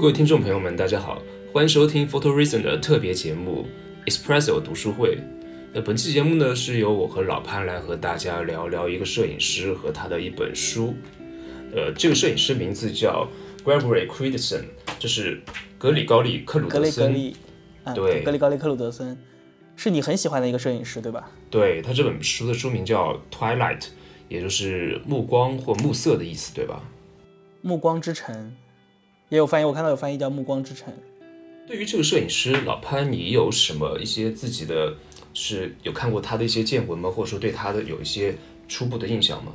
各位听众朋友们，大家好，欢迎收听 Photo Reason 的特别节目 Espresso 读书会。那本期节目呢，是由我和老潘来和大家聊聊一个摄影师和他的一本书。呃，这个摄影师名字叫 Gregory Crewdson，就是格里高利克鲁德森。格里格利，啊，对格里高利克鲁德森，是你很喜欢的一个摄影师，对吧？对他这本书的书名叫 Twilight，也就是暮光或暮色的意思，对吧？暮光之城，也有翻译，我看到有翻译叫暮光之城。对于这个摄影师老潘，你有什么一些自己的，是有看过他的一些见闻吗？或者说对他的有一些初步的印象吗？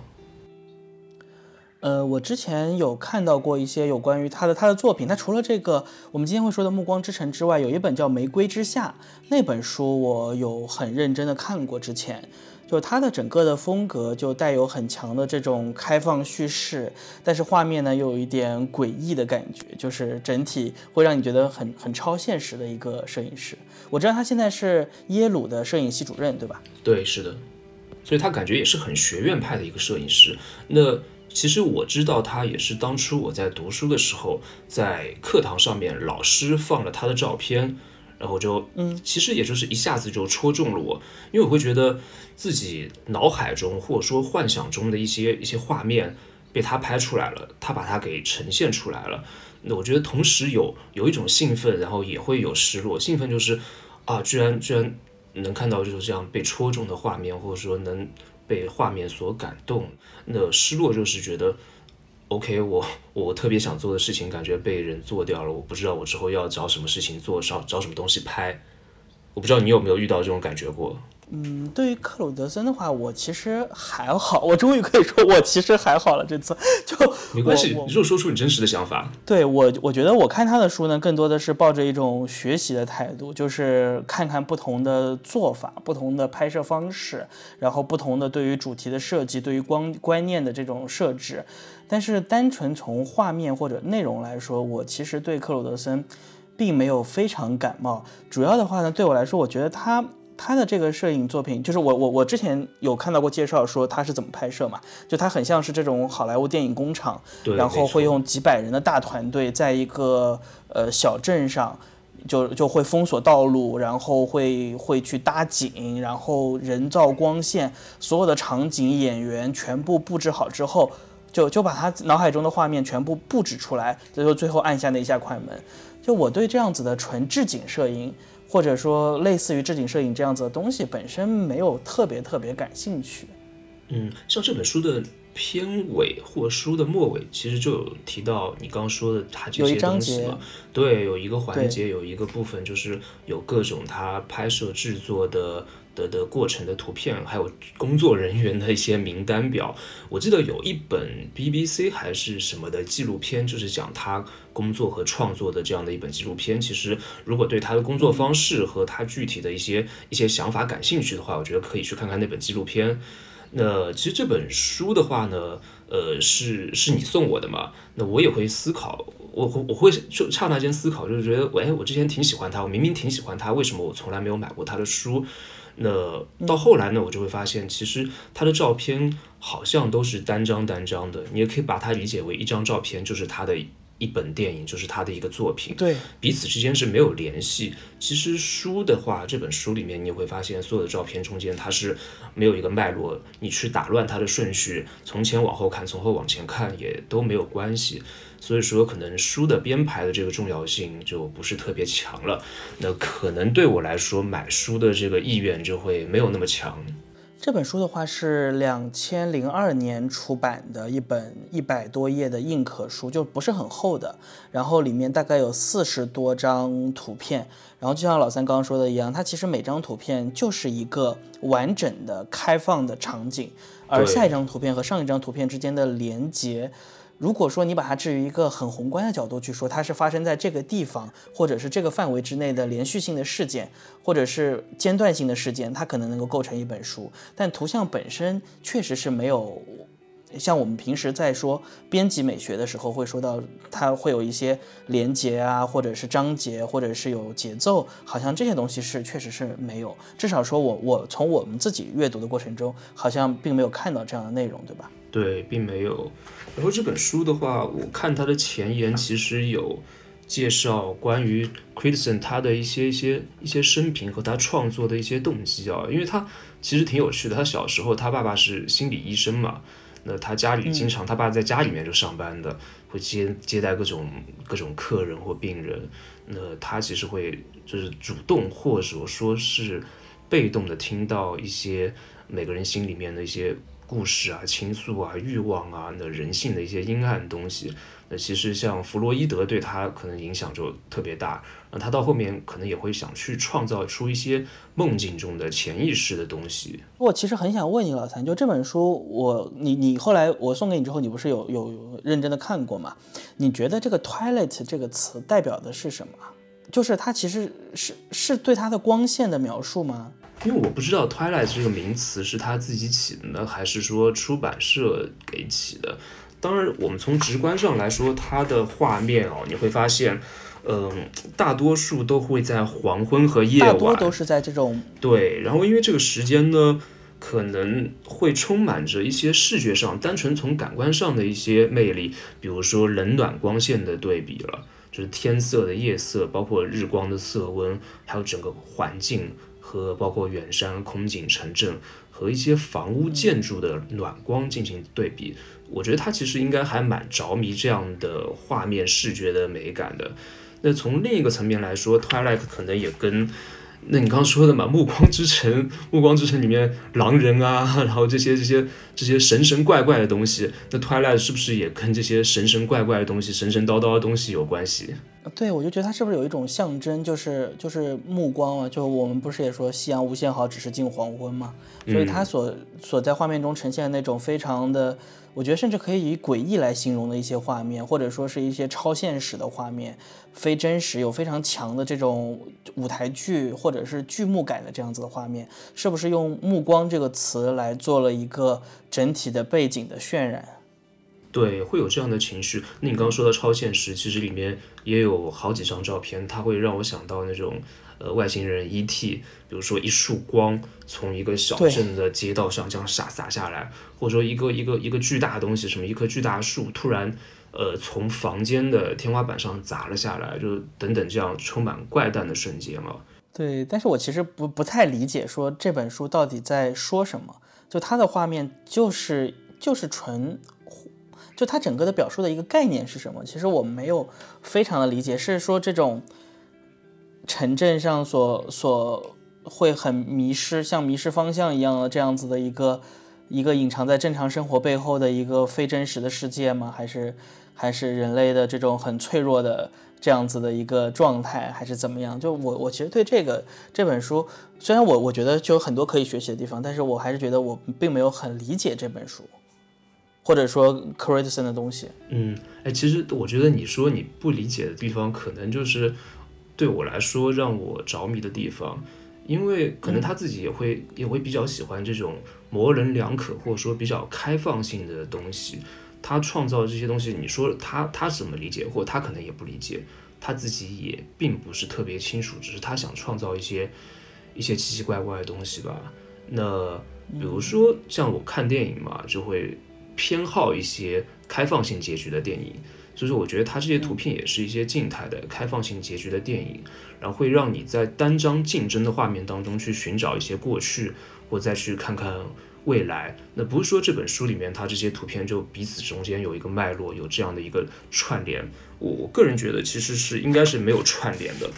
呃，我之前有看到过一些有关于他的他的作品。他除了这个我们今天会说的《暮光之城》之外，有一本叫《玫瑰之下》那本书，我有很认真的看过。之前就他的整个的风格就带有很强的这种开放叙事，但是画面呢又有一点诡异的感觉，就是整体会让你觉得很很超现实的一个摄影师。我知道他现在是耶鲁的摄影系主任，对吧？对，是的，所以他感觉也是很学院派的一个摄影师。那其实我知道他也是当初我在读书的时候，在课堂上面老师放了他的照片，然后就嗯，其实也就是一下子就戳中了我，因为我会觉得自己脑海中或者说幻想中的一些一些画面被他拍出来了，他把它给呈现出来了。那我觉得同时有有一种兴奋，然后也会有失落。兴奋就是啊，居然居然能看到就是这样被戳中的画面，或者说能。被画面所感动，那失落就是觉得，OK，我我特别想做的事情，感觉被人做掉了，我不知道我之后要找什么事情做，找找什么东西拍，我不知道你有没有遇到这种感觉过。嗯，对于克鲁德森的话，我其实还好，我终于可以说我其实还好了。这次就没关系，你就说出你真实的想法。对我，我觉得我看他的书呢，更多的是抱着一种学习的态度，就是看看不同的做法、不同的拍摄方式，然后不同的对于主题的设计、对于光观念的这种设置。但是单纯从画面或者内容来说，我其实对克鲁德森并没有非常感冒。主要的话呢，对我来说，我觉得他。他的这个摄影作品，就是我我我之前有看到过介绍，说他是怎么拍摄嘛？就他很像是这种好莱坞电影工厂，然后会用几百人的大团队，在一个呃小镇上，就就会封锁道路，然后会会去搭景，然后人造光线，所有的场景演员全部布置好之后，就就把他脑海中的画面全部布置出来，最后最后按下那一下快门。就我对这样子的纯置景摄影。或者说，类似于置景摄影这样子的东西，本身没有特别特别感兴趣。嗯，像这本书的片尾或书的末尾，其实就有提到你刚刚说的它这些东西嘛。对，有一个环节，有一个部分，就是有各种他拍摄制作的。的的过程的图片，还有工作人员的一些名单表。我记得有一本 BBC 还是什么的纪录片，就是讲他工作和创作的这样的一本纪录片。其实，如果对他的工作方式和他具体的一些一些想法感兴趣的话，我觉得可以去看看那本纪录片。那其实这本书的话呢，呃，是是你送我的嘛？那我也会思考，我我会就刹那间思考，就是觉得，哎，我之前挺喜欢他，我明明挺喜欢他，为什么我从来没有买过他的书？那到后来呢，我就会发现，其实他的照片好像都是单张单张的，你也可以把它理解为一张照片就是他的一本电影，就是他的一个作品，对，彼此之间是没有联系。其实书的话，这本书里面你也会发现，所有的照片中间它是没有一个脉络，你去打乱它的顺序，从前往后看，从后往前看也都没有关系。所以说，可能书的编排的这个重要性就不是特别强了。那可能对我来说，买书的这个意愿就会没有那么强。这本书的话是两千零二年出版的一本一百多页的硬壳书，就不是很厚的。然后里面大概有四十多张图片。然后就像老三刚刚说的一样，它其实每张图片就是一个完整的开放的场景，而下一张图片和上一张图片之间的连接。如果说你把它置于一个很宏观的角度去说，它是发生在这个地方或者是这个范围之内的连续性的事件，或者是间断性的事件，它可能能够构成一本书。但图像本身确实是没有，像我们平时在说编辑美学的时候会说到，它会有一些连接啊，或者是章节，或者是有节奏，好像这些东西是确实是没有。至少说我我从我们自己阅读的过程中，好像并没有看到这样的内容，对吧？对，并没有。然后这本书的话，我看它的前言其实有介绍关于 c r i s t e n 他的一些一些一些生平和他创作的一些动机啊，因为他其实挺有趣的。他小时候他爸爸是心理医生嘛，那他家里经常他爸在家里面就上班的，会接接待各种各种客人或病人。那他其实会就是主动或者说是被动的听到一些每个人心里面的一些故事啊、倾诉啊、欲望啊、那人性的一些阴暗东西。那其实像弗洛伊德对他可能影响就特别大，那他到后面可能也会想去创造出一些梦境中的潜意识的东西。我其实很想问你老三，就这本书，我你你后来我送给你之后，你不是有有认真的看过吗？你觉得这个 twilight 这个词代表的是什么？就是它其实是是对它的光线的描述吗？因为我不知道 twilight 这个名词是他自己起的呢，还是说出版社给起的。当然，我们从直观上来说，它的画面哦，你会发现，嗯，大多数都会在黄昏和夜晚，大多都是在这种对。然后，因为这个时间呢，可能会充满着一些视觉上，单纯从感官上的一些魅力，比如说冷暖光线的对比了。就是天色的夜色，包括日光的色温，还有整个环境和包括远山、空景、城镇和一些房屋建筑的暖光进行对比，我觉得他其实应该还蛮着迷这样的画面视觉的美感的。那从另一个层面来说，Twilight 可能也跟。那你刚刚说的嘛，《暮光之城》《暮光之城》里面狼人啊，然后这些这些这些神神怪怪的东西，那 Twilight 是不是也跟这些神神怪怪的东西、神神叨叨的东西有关系？对，我就觉得它是不是有一种象征，就是就是目光啊，就我们不是也说夕阳无限好，只是近黄昏嘛，所以它所所在画面中呈现的那种非常的。我觉得甚至可以以诡异来形容的一些画面，或者说是一些超现实的画面，非真实有非常强的这种舞台剧或者是剧目感的这样子的画面，是不是用“目光”这个词来做了一个整体的背景的渲染？对，会有这样的情绪。那你刚刚说的超现实，其实里面也有好几张照片，它会让我想到那种。呃，外星人 E.T.，比如说一束光从一个小镇的街道上这样洒洒下来，或者说一个一个一个巨大的东西，什么一棵巨大树突然呃从房间的天花板上砸了下来，就等等这样充满怪诞的瞬间了。对，但是我其实不不太理解，说这本书到底在说什么？就它的画面就是就是纯，就它整个的表述的一个概念是什么？其实我没有非常的理解，是说这种。城镇上所所会很迷失，像迷失方向一样的这样子的一个一个隐藏在正常生活背后的一个非真实的世界吗？还是还是人类的这种很脆弱的这样子的一个状态，还是怎么样？就我我其实对这个这本书，虽然我我觉得就有很多可以学习的地方，但是我还是觉得我并没有很理解这本书，或者说 c r i t i s o n 的东西。嗯，哎，其实我觉得你说你不理解的地方，可能就是。对我来说，让我着迷的地方，因为可能他自己也会也会比较喜欢这种模棱两可或者说比较开放性的东西。他创造这些东西，你说他他怎么理解，或他可能也不理解，他自己也并不是特别清楚，只是他想创造一些一些奇奇怪怪的东西吧。那比如说像我看电影嘛，就会偏好一些开放性结局的电影。所以说，我觉得它这些图片也是一些静态的开放性结局的电影，然后会让你在单张竞争的画面当中去寻找一些过去，或再去看看未来。那不是说这本书里面它这些图片就彼此中间有一个脉络，有这样的一个串联。我我个人觉得其实是应该是没有串联的。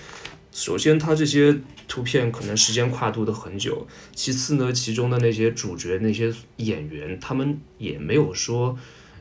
首先，它这些图片可能时间跨度的很久；其次呢，其中的那些主角那些演员他们也没有说。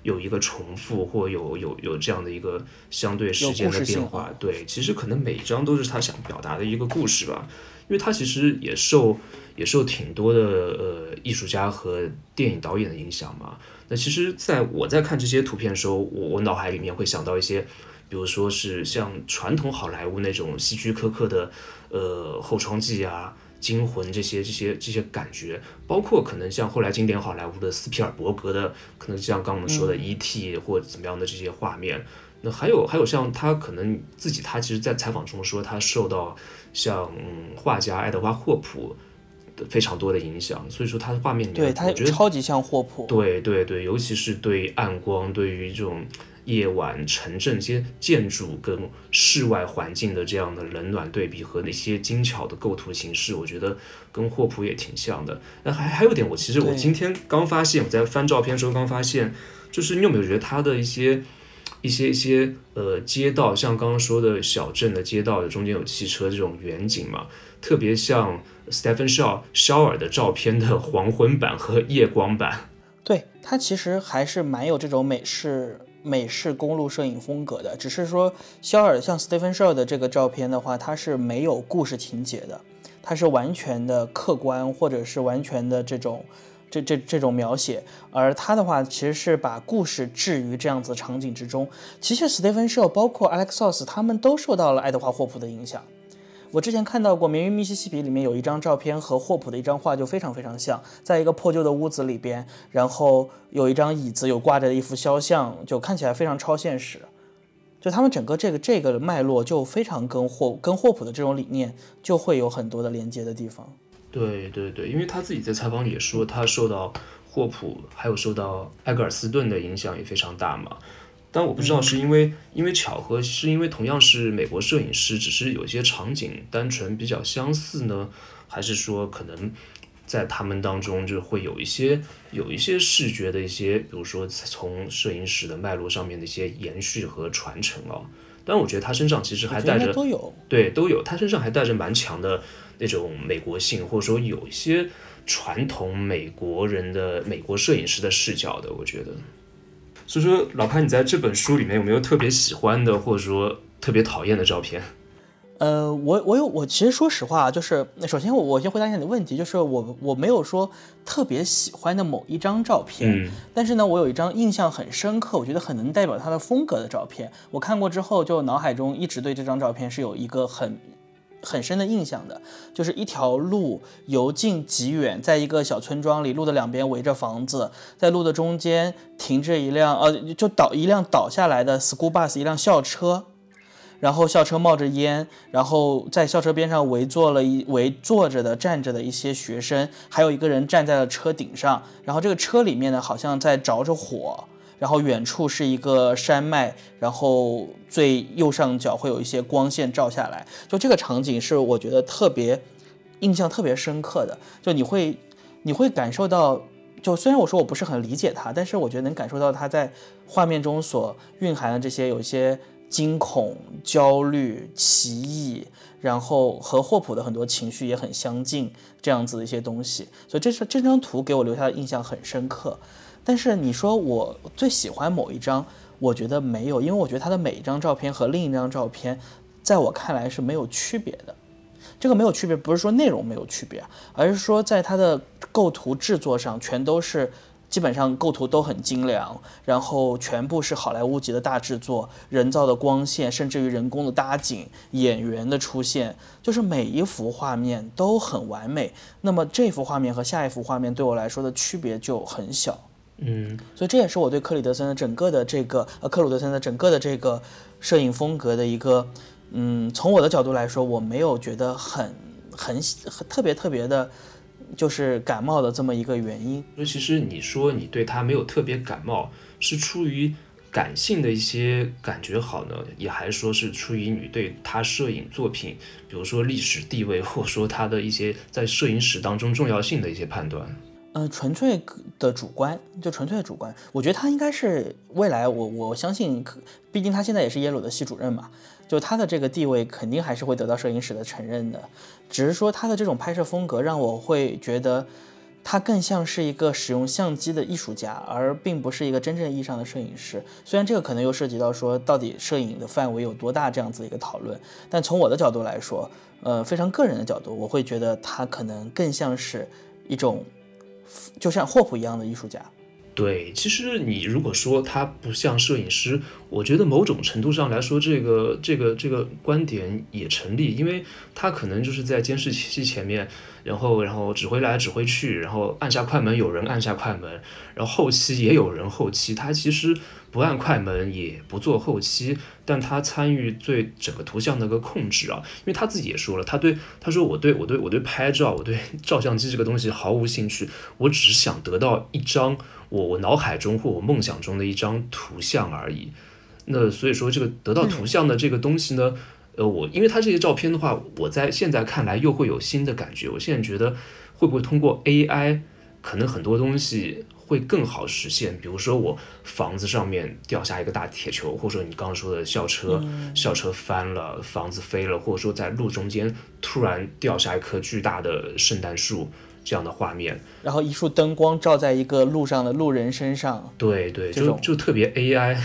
有一个重复或有有有这样的一个相对时间的变化，对，其实可能每一张都是他想表达的一个故事吧，因为他其实也受也受挺多的呃艺术家和电影导演的影响嘛。那其实在我在看这些图片的时候，我我脑海里面会想到一些，比如说是像传统好莱坞那种希区柯克的呃后窗记啊。惊魂这些这些这些感觉，包括可能像后来经典好莱坞的斯皮尔伯格的，可能像刚我们说的 E.T. 或怎么样的这些画面，那还有还有像他可能自己他其实，在采访中说他受到像画家爱德华霍普的非常多的影响，所以说他的画面里面，对他觉得超级像霍普，对对对，尤其是对暗光，对于这种夜晚城镇一些建筑跟室外环境的这样的冷暖对比和那些精巧的构图形式，我觉得跟霍普也挺像的。那还还有点，我其实我今天刚发现，我在翻照片的时候刚发现，就是你有没有觉得他的一些一些一些呃街道，像刚刚说的小镇的街道中间有汽车这种远景嘛，特别像 Stephen Shaw 肖尔的照片的黄昏版和夜光版。对它其实还是蛮有这种美式美式公路摄影风格的，只是说肖尔像 Stephen s h o w 的这个照片的话，它是没有故事情节的，它是完全的客观或者是完全的这种这这这种描写，而他的话其实是把故事置于这样子场景之中。其实 Stephen s h o w 包括 Alexos 他们都受到了爱德华霍普的影响。我之前看到过《名于密西西比》里面有一张照片和霍普的一张画就非常非常像，在一个破旧的屋子里边，然后有一张椅子，有挂着一幅肖像，就看起来非常超现实。就他们整个这个这个脉络就非常跟霍跟霍普的这种理念就会有很多的连接的地方。对对对，因为他自己在采访里也说，他受到霍普还有受到埃格尔斯顿的影响也非常大嘛。但我不知道是因为因为巧合，是因为同样是美国摄影师，只是有些场景单纯比较相似呢，还是说可能在他们当中就会有一些有一些视觉的一些，比如说从摄影史的脉络上面的一些延续和传承啊。但我觉得他身上其实还带着都有对都有，他身上还带着蛮强的那种美国性，或者说有一些传统美国人的美国摄影师的视角的，我觉得。所以说，老潘，你在这本书里面有没有特别喜欢的，或者说特别讨厌的照片？呃，我我有，我其实说实话，就是首先我我先回答一下你的问题，就是我我没有说特别喜欢的某一张照片，但是呢，我有一张印象很深刻，我觉得很能代表他的风格的照片，我看过之后，就脑海中一直对这张照片是有一个很。很深的印象的，就是一条路由近及远，在一个小村庄里，路的两边围着房子，在路的中间停着一辆呃，就倒一辆倒下来的 school bus，一辆校车，然后校车冒着烟，然后在校车边上围坐了一围坐着的站着的一些学生，还有一个人站在了车顶上，然后这个车里面呢好像在着着火。然后远处是一个山脉，然后最右上角会有一些光线照下来，就这个场景是我觉得特别印象特别深刻的。就你会你会感受到，就虽然我说我不是很理解他，但是我觉得能感受到他在画面中所蕴含的这些有一些惊恐、焦虑、奇异，然后和霍普的很多情绪也很相近，这样子的一些东西。所以这是这张图给我留下的印象很深刻。但是你说我最喜欢某一张，我觉得没有，因为我觉得他的每一张照片和另一张照片，在我看来是没有区别的。这个没有区别，不是说内容没有区别，而是说在它的构图制作上，全都是基本上构图都很精良，然后全部是好莱坞级的大制作，人造的光线，甚至于人工的搭景，演员的出现，就是每一幅画面都很完美。那么这幅画面和下一幅画面对我来说的区别就很小。嗯，所以这也是我对克里德森的整个的这个呃克鲁德森的整个的这个摄影风格的一个，嗯，从我的角度来说，我没有觉得很很很特别特别的，就是感冒的这么一个原因。那其实你说你对他没有特别感冒，是出于感性的一些感觉好呢，也还说是出于你对他摄影作品，比如说历史地位，或者说他的一些在摄影史当中重要性的一些判断。嗯，纯粹的主观，就纯粹的主观。我觉得他应该是未来，我我相信，毕竟他现在也是耶鲁的系主任嘛，就他的这个地位肯定还是会得到摄影史的承认的。只是说他的这种拍摄风格让我会觉得，他更像是一个使用相机的艺术家，而并不是一个真正意义上的摄影师。虽然这个可能又涉及到说到底摄影的范围有多大这样子一个讨论，但从我的角度来说，呃，非常个人的角度，我会觉得他可能更像是一种。就像霍普一样的艺术家，对，其实你如果说他不像摄影师，我觉得某种程度上来说，这个这个这个观点也成立，因为他可能就是在监视器前面，然后然后指挥来指挥去，然后按下快门，有人按下快门，然后后期也有人后期，他其实。不按快门，也不做后期，但他参与对整个图像的一个控制啊，因为他自己也说了，他对他说我对我对我对拍照，我对 照相机这个东西毫无兴趣，我只是想得到一张我我脑海中或我梦想中的一张图像而已。那所以说这个得到图像的这个东西呢，呃，我因为它这些照片的话，我在现在看来又会有新的感觉。我现在觉得会不会通过 AI，可能很多东西。会更好实现，比如说我房子上面掉下一个大铁球，或者说你刚刚说的校车，校车翻了，房子飞了，或者说在路中间突然掉下一棵巨大的圣诞树这样的画面，然后一束灯光照在一个路上的路人身上，对对，就就特别 AI。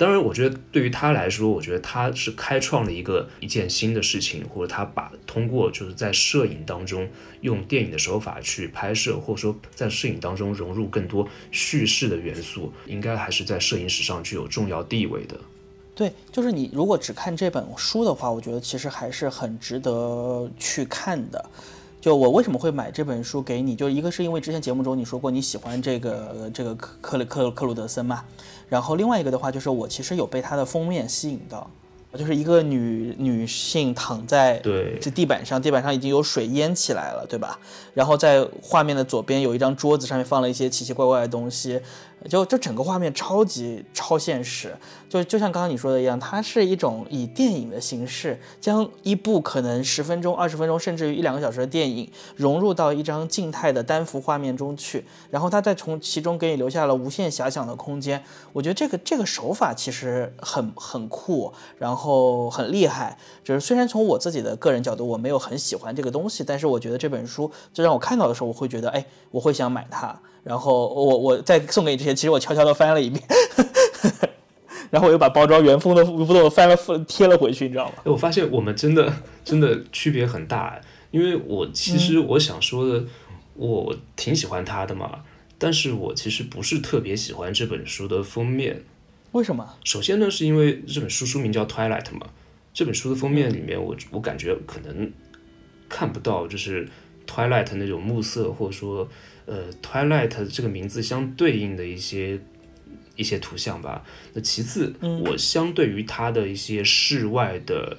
当然，我觉得对于他来说，我觉得他是开创了一个一件新的事情，或者他把通过就是在摄影当中用电影的手法去拍摄，或者说在摄影当中融入更多叙事的元素，应该还是在摄影史上具有重要地位的。对，就是你如果只看这本书的话，我觉得其实还是很值得去看的。就我为什么会买这本书给你？就一个是因为之前节目中你说过你喜欢这个这个克克里克克鲁德森嘛，然后另外一个的话就是我其实有被他的封面吸引到。就是一个女女性躺在这地板上，地板上已经有水淹起来了，对吧？然后在画面的左边有一张桌子，上面放了一些奇奇怪怪的东西，就就整个画面超级超现实，就就像刚刚你说的一样，它是一种以电影的形式，将一部可能十分钟、二十分钟，甚至于一两个小时的电影融入到一张静态的单幅画面中去，然后它再从其中给你留下了无限遐想的空间。我觉得这个这个手法其实很很酷，然后。很厉害，就是虽然从我自己的个人角度，我没有很喜欢这个东西，但是我觉得这本书就让我看到的时候，我会觉得，哎，我会想买它。然后我我在送给你之前，其实我悄悄的翻了一遍，然后我又把包装原封的不动翻了贴了回去，你知道吗？我发现我们真的真的区别很大，因为我其实我想说的，我挺喜欢它的嘛，但是我其实不是特别喜欢这本书的封面。为什么？首先呢，是因为这本书书名叫《Twilight》嘛，这本书的封面里面，我我感觉可能看不到就是 Twilight 那种暮色，或者说呃 Twilight 这个名字相对应的一些一些图像吧。那其次，我相对于他的一些室外的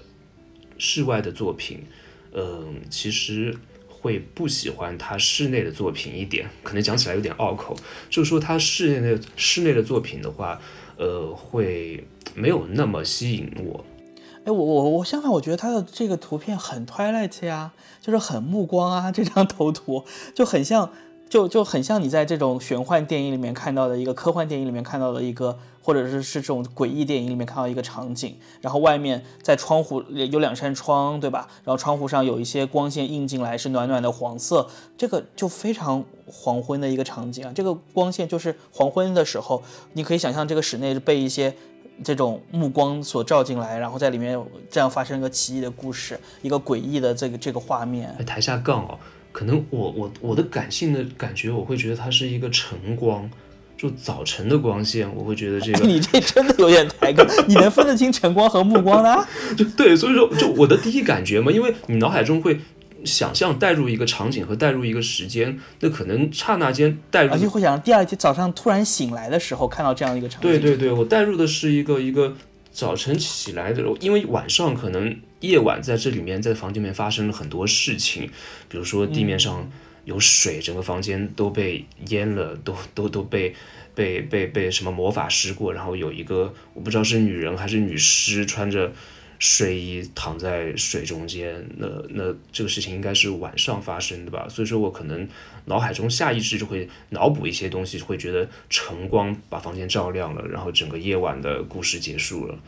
室外的作品，嗯，其实会不喜欢他室内的作品一点。可能讲起来有点拗口，就是说他室内的室内的作品的话。呃，会没有那么吸引我。哎，我我我相反，我觉得他的这个图片很 Twilight 呀，就是很目光啊，这张头图就很像，就就很像你在这种玄幻电影里面看到的一个科幻电影里面看到的一个。或者是是这种诡异电影里面看到一个场景，然后外面在窗户有两扇窗，对吧？然后窗户上有一些光线映进来，是暖暖的黄色，这个就非常黄昏的一个场景啊。这个光线就是黄昏的时候，你可以想象这个室内被一些这种目光所照进来，然后在里面这样发生一个奇异的故事，一个诡异的这个这个画面。台下更哦，可能我我我的感性的感觉，我会觉得它是一个晨光。就早晨的光线，我会觉得这个 你这真的有点抬杠。你能分得清晨光和暮光呢？就对，所以说，就我的第一感觉嘛，因为你脑海中会想象带入一个场景和带入一个时间，那可能刹那间带入，而且会想第二天早上突然醒来的时候看到这样一个场景。对对对，我带入的是一个一个早晨起来的时候，因为晚上可能夜晚在这里面在房间里面发生了很多事情，比如说地面上。有水，整个房间都被淹了，都都都被被被被什么魔法师过，然后有一个我不知道是女人还是女尸，穿着睡衣躺在水中间，那那这个事情应该是晚上发生的吧？所以说我可能脑海中下意识就会脑补一些东西，会觉得晨光把房间照亮了，然后整个夜晚的故事结束了。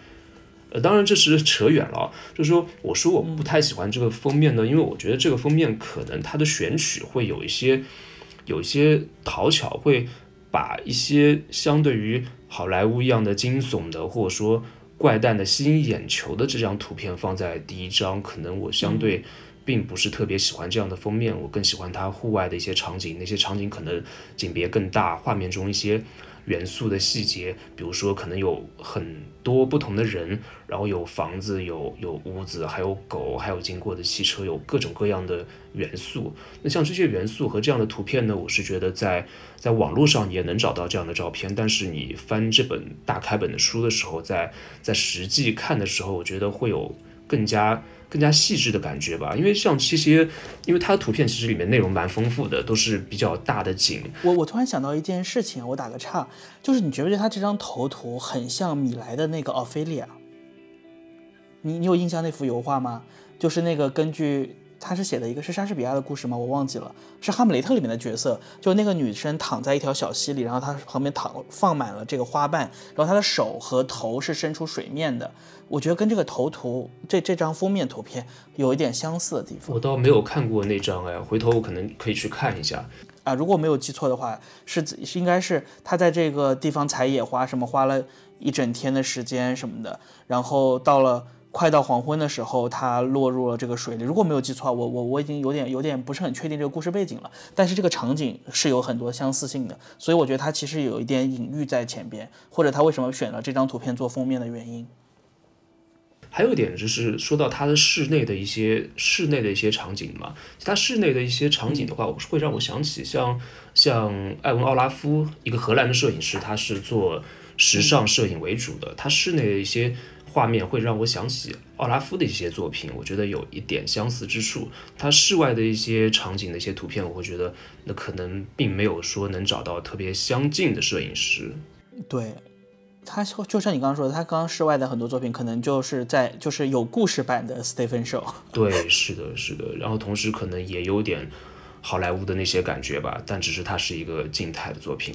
呃，当然这是扯远了，就是说，我说我不太喜欢这个封面呢，因为我觉得这个封面可能它的选取会有一些，有一些讨巧，会把一些相对于好莱坞一样的惊悚的，或者说怪诞的、吸引眼球的这张图片放在第一张，可能我相对并不是特别喜欢这样的封面，我更喜欢它户外的一些场景，那些场景可能景别更大，画面中一些。元素的细节，比如说可能有很多不同的人，然后有房子、有有屋子，还有狗，还有经过的汽车，有各种各样的元素。那像这些元素和这样的图片呢，我是觉得在在网络上也能找到这样的照片，但是你翻这本大开本的书的时候，在在实际看的时候，我觉得会有更加更加细致的感觉吧。因为像这些，因为它的图片其实里面内容蛮丰富的，都是比较大的景。我我突然想到一件事情，我打个岔，就是你觉不觉得他这张头图很像米莱的那个奥菲利亚？你你有印象那幅油画吗？就是那个根据。他是写的一个是莎士比亚的故事吗？我忘记了，是《哈姆雷特》里面的角色，就那个女生躺在一条小溪里，然后她旁边躺放满了这个花瓣，然后她的手和头是伸出水面的。我觉得跟这个头图这这张封面图片有一点相似的地方。我倒没有看过那张哎，回头我可能可以去看一下啊。如果没有记错的话，是是应该是他在这个地方采野花，什么花了一整天的时间什么的，然后到了。快到黄昏的时候，他落入了这个水里。如果没有记错，我我我已经有点有点不是很确定这个故事背景了。但是这个场景是有很多相似性的，所以我觉得他其实有一点隐喻在前边，或者他为什么选了这张图片做封面的原因。还有一点就是说到他的室内的一些室内的一些场景嘛，他室内的一些场景的话，我会让我想起像像艾文奥拉夫，一个荷兰的摄影师，他是做时尚摄影为主的，他室内的一些。画面会让我想起奥拉夫的一些作品，我觉得有一点相似之处。他室外的一些场景的一些图片，我会觉得那可能并没有说能找到特别相近的摄影师。对，他就像你刚刚说的，他刚刚室外的很多作品，可能就是在就是有故事版的 Stephen Show。对，是的，是的。然后同时可能也有点好莱坞的那些感觉吧，但只是它是一个静态的作品。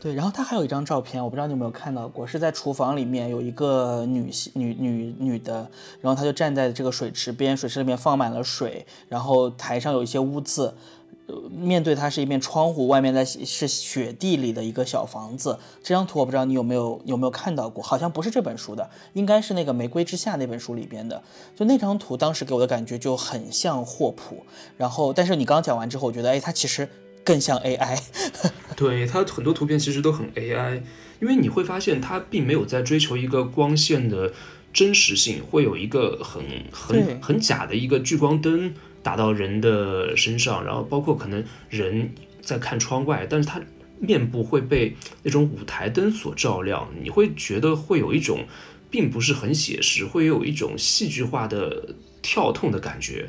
对，然后他还有一张照片，我不知道你有没有看到过，是在厨房里面有一个女性女女女的，然后她就站在这个水池边，水池里面放满了水，然后台上有一些污渍，呃面对她是一面窗户，外面在是雪地里的一个小房子。这张图我不知道你有没有有没有看到过，好像不是这本书的，应该是那个《玫瑰之下》那本书里边的。就那张图当时给我的感觉就很像霍普，然后但是你刚讲完之后，我觉得哎，它其实。更像 AI，对它很多图片其实都很 AI，因为你会发现它并没有在追求一个光线的真实性，会有一个很很很假的一个聚光灯打到人的身上，然后包括可能人在看窗外，但是它面部会被那种舞台灯所照亮，你会觉得会有一种并不是很写实，会有一种戏剧化的跳痛的感觉。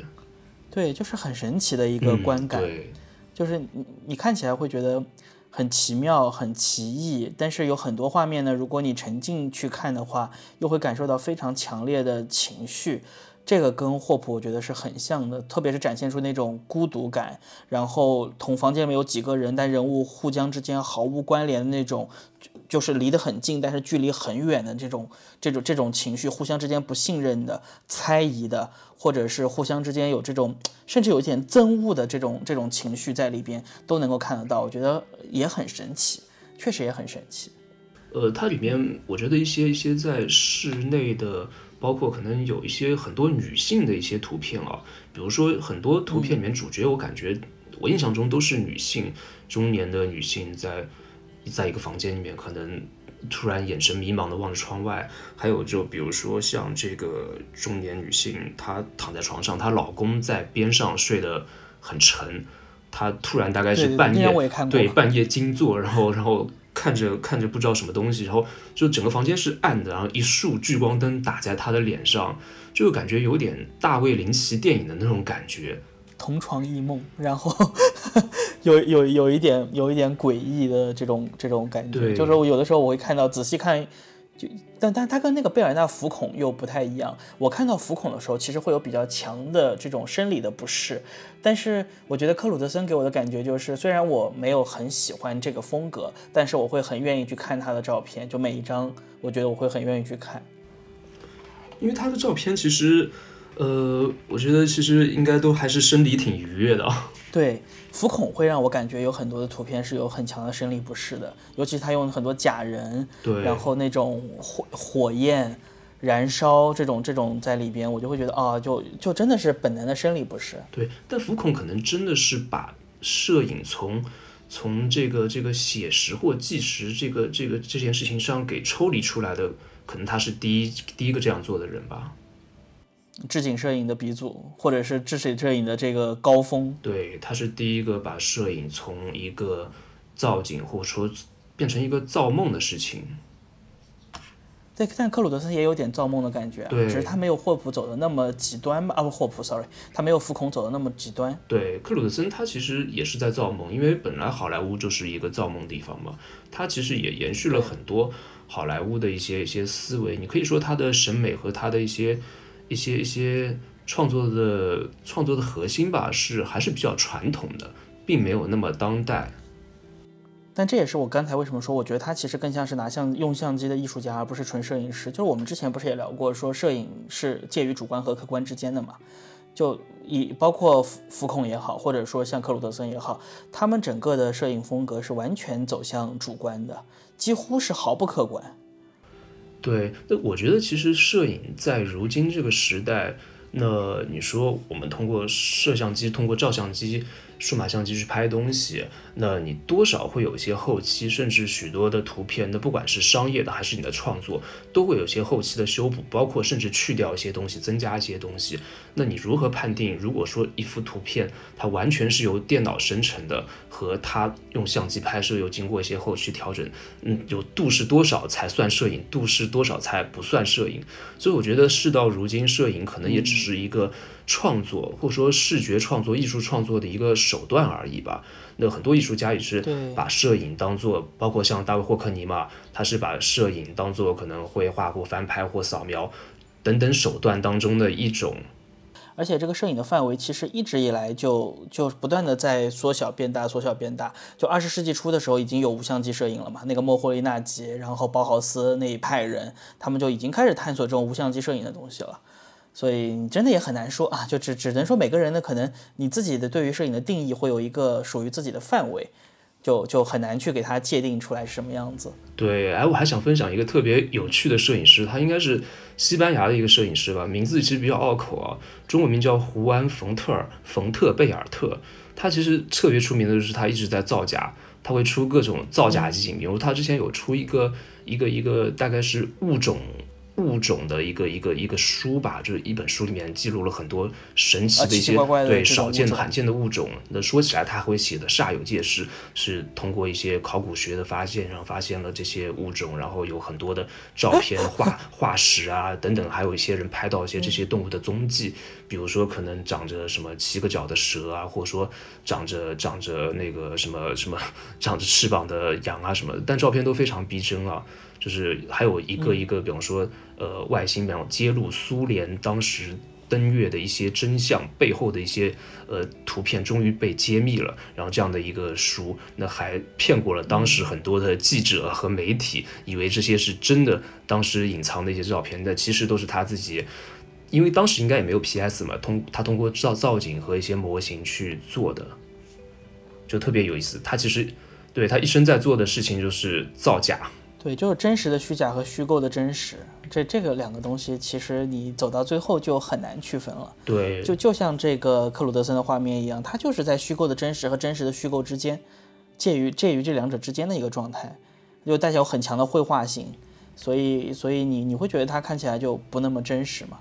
对，就是很神奇的一个观感。对。就是你，你看起来会觉得很奇妙、很奇异，但是有很多画面呢。如果你沉浸去看的话，又会感受到非常强烈的情绪。这个跟霍普我觉得是很像的，特别是展现出那种孤独感，然后同房间里面有几个人，但人物互相之间毫无关联的那种。就是离得很近，但是距离很远的这种、这种、这种情绪，互相之间不信任的、猜疑的，或者是互相之间有这种，甚至有一点憎恶的这种、这种情绪在里边，都能够看得到。我觉得也很神奇，确实也很神奇。呃，它里面我觉得一些一些在室内的，包括可能有一些很多女性的一些图片啊，比如说很多图片里面主角，我感觉我印象中都是女性，中年的女性在。在一个房间里面，可能突然眼神迷茫的望着窗外。还有就比如说像这个中年女性，她躺在床上，她老公在边上睡得很沉，她突然大概是半夜，对半夜惊坐，然后然后看着看着不知道什么东西，然后就整个房间是暗的，然后一束聚光灯打在他的脸上，就感觉有点大卫林奇电影的那种感觉。同床异梦，然后 有有有一点有一点诡异的这种这种感觉，就是我有的时候我会看到仔细看，就但但他跟那个贝尔纳浮孔又不太一样。我看到浮孔的时候，其实会有比较强的这种生理的不适，但是我觉得克鲁德森给我的感觉就是，虽然我没有很喜欢这个风格，但是我会很愿意去看他的照片，就每一张，我觉得我会很愿意去看，因为他的照片其实。呃，我觉得其实应该都还是生理挺愉悦的。对，浮孔会让我感觉有很多的图片是有很强的生理不适的，尤其是他用很多假人，对，然后那种火火焰燃烧这种这种在里边，我就会觉得啊，就就真的是本能的生理不适。对，但浮孔可能真的是把摄影从从这个这个写实或纪实这个这个这件事情上给抽离出来的，可能他是第一第一个这样做的人吧。置景摄影的鼻祖，或者是置景摄影的这个高峰，对，他是第一个把摄影从一个造景或者说变成一个造梦的事情。对，但克鲁德森也有点造梦的感觉，啊，只是他没有霍普走的那么极端吧？啊不，霍普，sorry，他没有福孔走的那么极端。对，克鲁德森他其实也是在造梦，因为本来好莱坞就是一个造梦地方嘛，他其实也延续了很多好莱坞的一些一些思维。你可以说他的审美和他的一些一些一些创作的创作的核心吧，是还是比较传统的，并没有那么当代。但这也是我刚才为什么说，我觉得他其实更像是拿相用相机的艺术家，而不是纯摄影师。就是我们之前不是也聊过，说摄影是介于主观和客观之间的嘛？就以包括浮浮孔也好，或者说像克鲁德森也好，他们整个的摄影风格是完全走向主观的，几乎是毫不客观。对，那我觉得其实摄影在如今这个时代，那你说我们通过摄像机，通过照相机。数码相机去拍东西，那你多少会有一些后期，甚至许多的图片，那不管是商业的还是你的创作，都会有些后期的修补，包括甚至去掉一些东西，增加一些东西。那你如何判定？如果说一幅图片它完全是由电脑生成的，和它用相机拍摄又经过一些后期调整，嗯，有度是多少才算摄影？度是多少才不算摄影？所以我觉得事到如今，摄影可能也只是一个。创作或者说视觉创作、艺术创作的一个手段而已吧。那很多艺术家也是把摄影当做，包括像大卫霍克尼嘛，他是把摄影当做可能会画或翻拍或扫描等等手段当中的一种。而且这个摄影的范围其实一直以来就就不断的在缩小变大，缩小变大。就二十世纪初的时候已经有无相机摄影了嘛？那个莫霍利纳吉，然后包豪斯那一派人，他们就已经开始探索这种无相机摄影的东西了。所以你真的也很难说啊，就只只能说每个人的可能你自己的对于摄影的定义会有一个属于自己的范围，就就很难去给它界定出来是什么样子。对，哎，我还想分享一个特别有趣的摄影师，他应该是西班牙的一个摄影师吧，名字其实比较拗口啊，中文名叫胡安·冯特尔，冯特贝尔特。他其实特别出名的就是他一直在造假，他会出各种造假集锦，比如他之前有出一个一个一个大概是物种。物种的一个一个一个书吧，就是一本书里面记录了很多神奇的一些对少见的罕见的物种。那说起来他会写的煞有介事，是通过一些考古学的发现，然后发现了这些物种，然后有很多的照片、化 化石啊等等，还有一些人拍到一些这些动物的踪迹，比如说可能长着什么七个脚的蛇啊，或者说长着长着那个什么什么长着翅膀的羊啊什么，但照片都非常逼真啊。就是还有一个一个，比方说，呃，外星，比方揭露苏联当时登月的一些真相背后的一些呃图片，终于被揭秘了。然后这样的一个书，那还骗过了当时很多的记者和媒体，以为这些是真的，当时隐藏的一些照片，那其实都是他自己，因为当时应该也没有 PS 嘛，通他通过造造景和一些模型去做的，就特别有意思。他其实对他一生在做的事情就是造假。对，就是真实的虚假和虚构的真实，这这个两个东西，其实你走到最后就很难区分了。对，就就像这个克鲁德森的画面一样，它就是在虚构的真实和真实的虚构之间，介于介于这两者之间的一个状态，又带有很强的绘画性，所以所以你你会觉得它看起来就不那么真实嘛？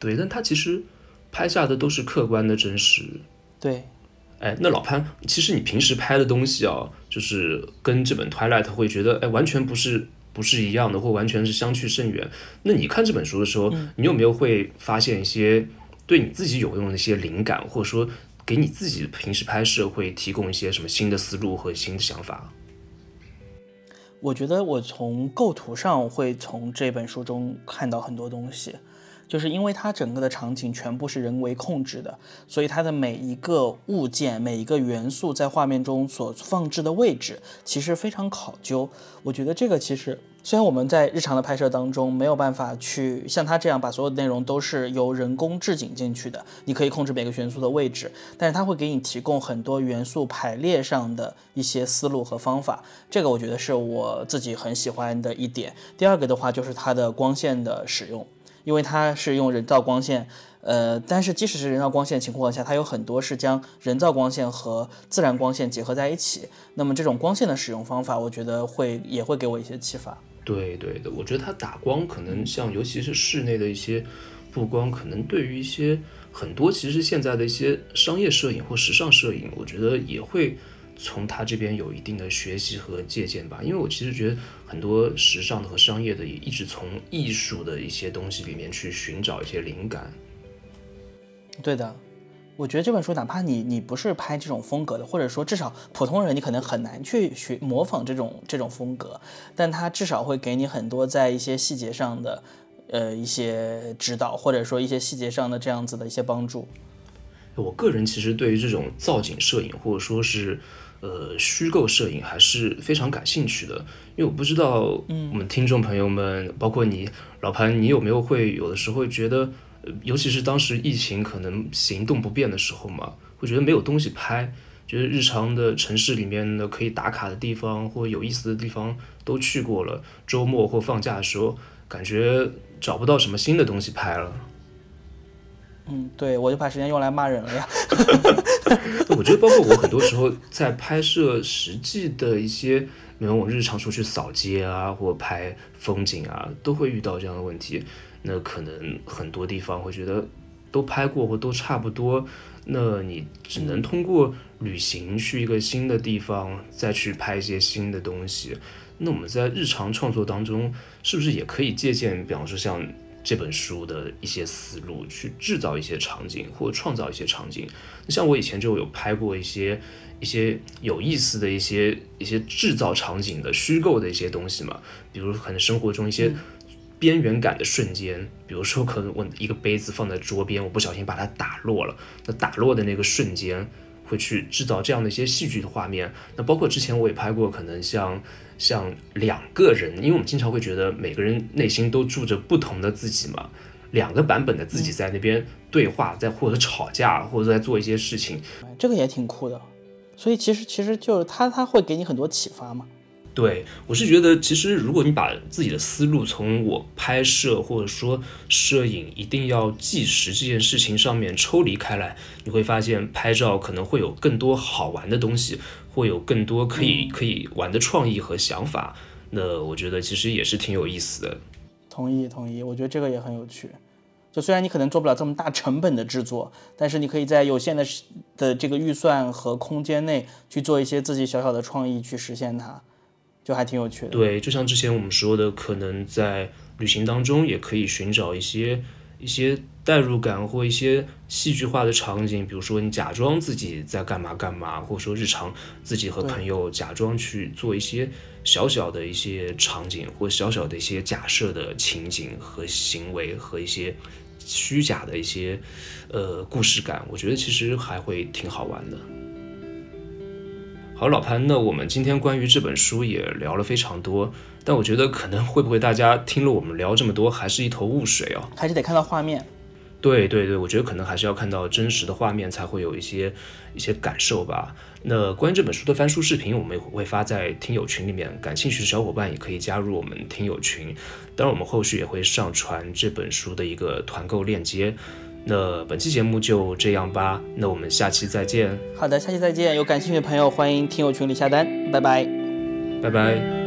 对，但它其实拍下的都是客观的真实。对。哎，那老潘，其实你平时拍的东西啊，就是跟这本《Twilight》会觉得，哎，完全不是不是一样的，或完全是相去甚远。那你看这本书的时候，你有没有会发现一些对你自己有用的一些灵感，或者说给你自己平时拍摄会提供一些什么新的思路和新的想法？我觉得我从构图上会从这本书中看到很多东西。就是因为它整个的场景全部是人为控制的，所以它的每一个物件、每一个元素在画面中所放置的位置，其实非常考究。我觉得这个其实虽然我们在日常的拍摄当中没有办法去像它这样把所有的内容都是由人工置景进去的，你可以控制每个元素的位置，但是它会给你提供很多元素排列上的一些思路和方法。这个我觉得是我自己很喜欢的一点。第二个的话就是它的光线的使用。因为它是用人造光线，呃，但是即使是人造光线情况下，它有很多是将人造光线和自然光线结合在一起。那么这种光线的使用方法，我觉得会也会给我一些启发。对对的，我觉得它打光可能像，尤其是室内的一些布光，可能对于一些很多其实现在的一些商业摄影或时尚摄影，我觉得也会从他这边有一定的学习和借鉴吧。因为我其实觉得很多时尚的和商业的也一直从艺术的一些东西里面去寻找一些灵感。对的。我觉得这本书，哪怕你你不是拍这种风格的，或者说至少普通人你可能很难去学模仿这种这种风格，但它至少会给你很多在一些细节上的，呃一些指导，或者说一些细节上的这样子的一些帮助。我个人其实对于这种造景摄影或者说是呃虚构摄影还是非常感兴趣的，因为我不知道我们听众朋友们，包括你老潘，你有没有会有的时候觉得。尤其是当时疫情可能行动不便的时候嘛，会觉得没有东西拍，觉得日常的城市里面的可以打卡的地方或有意思的地方都去过了，周末或放假的时候，感觉找不到什么新的东西拍了。嗯，对，我就把时间用来骂人了呀。我觉得包括我很多时候在拍摄实际的一些，比如我日常出去扫街啊，或拍风景啊，都会遇到这样的问题。那可能很多地方会觉得都拍过或都差不多，那你只能通过旅行去一个新的地方，再去拍一些新的东西。那我们在日常创作当中，是不是也可以借鉴，比方说像这本书的一些思路，去制造一些场景或者创造一些场景？像我以前就有拍过一些一些有意思的一些一些制造场景的虚构的一些东西嘛，比如可能生活中一些。边缘感的瞬间，比如说，可能我一个杯子放在桌边，我不小心把它打落了。那打落的那个瞬间，会去制造这样的一些戏剧的画面。那包括之前我也拍过，可能像像两个人，因为我们经常会觉得每个人内心都住着不同的自己嘛，两个版本的自己在那边对话，在或者吵架，或者在做一些事情，这个也挺酷的。所以其实其实就是他他会给你很多启发嘛。对，我是觉得，其实如果你把自己的思路从我拍摄或者说摄影一定要计时这件事情上面抽离开来，你会发现拍照可能会有更多好玩的东西，会有更多可以可以玩的创意和想法。那我觉得其实也是挺有意思的。同意同意，我觉得这个也很有趣。就虽然你可能做不了这么大成本的制作，但是你可以在有限的的这个预算和空间内去做一些自己小小的创意去实现它。就还挺有趣的。对，就像之前我们说的，可能在旅行当中也可以寻找一些一些代入感或一些戏剧化的场景，比如说你假装自己在干嘛干嘛，或者说日常自己和朋友假装去做一些小小的一些场景或小小的一些假设的情景和行为和一些虚假的一些呃故事感，我觉得其实还会挺好玩的。好，老潘，那我们今天关于这本书也聊了非常多，但我觉得可能会不会大家听了我们聊这么多，还是一头雾水哦？还是得看到画面。对对对，我觉得可能还是要看到真实的画面，才会有一些一些感受吧。那关于这本书的翻书视频，我们也会发在听友群里面，感兴趣的小伙伴也可以加入我们听友群。当然，我们后续也会上传这本书的一个团购链接。那本期节目就这样吧，那我们下期再见。好的，下期再见。有感兴趣的朋友，欢迎听友群里下单。拜拜，拜拜。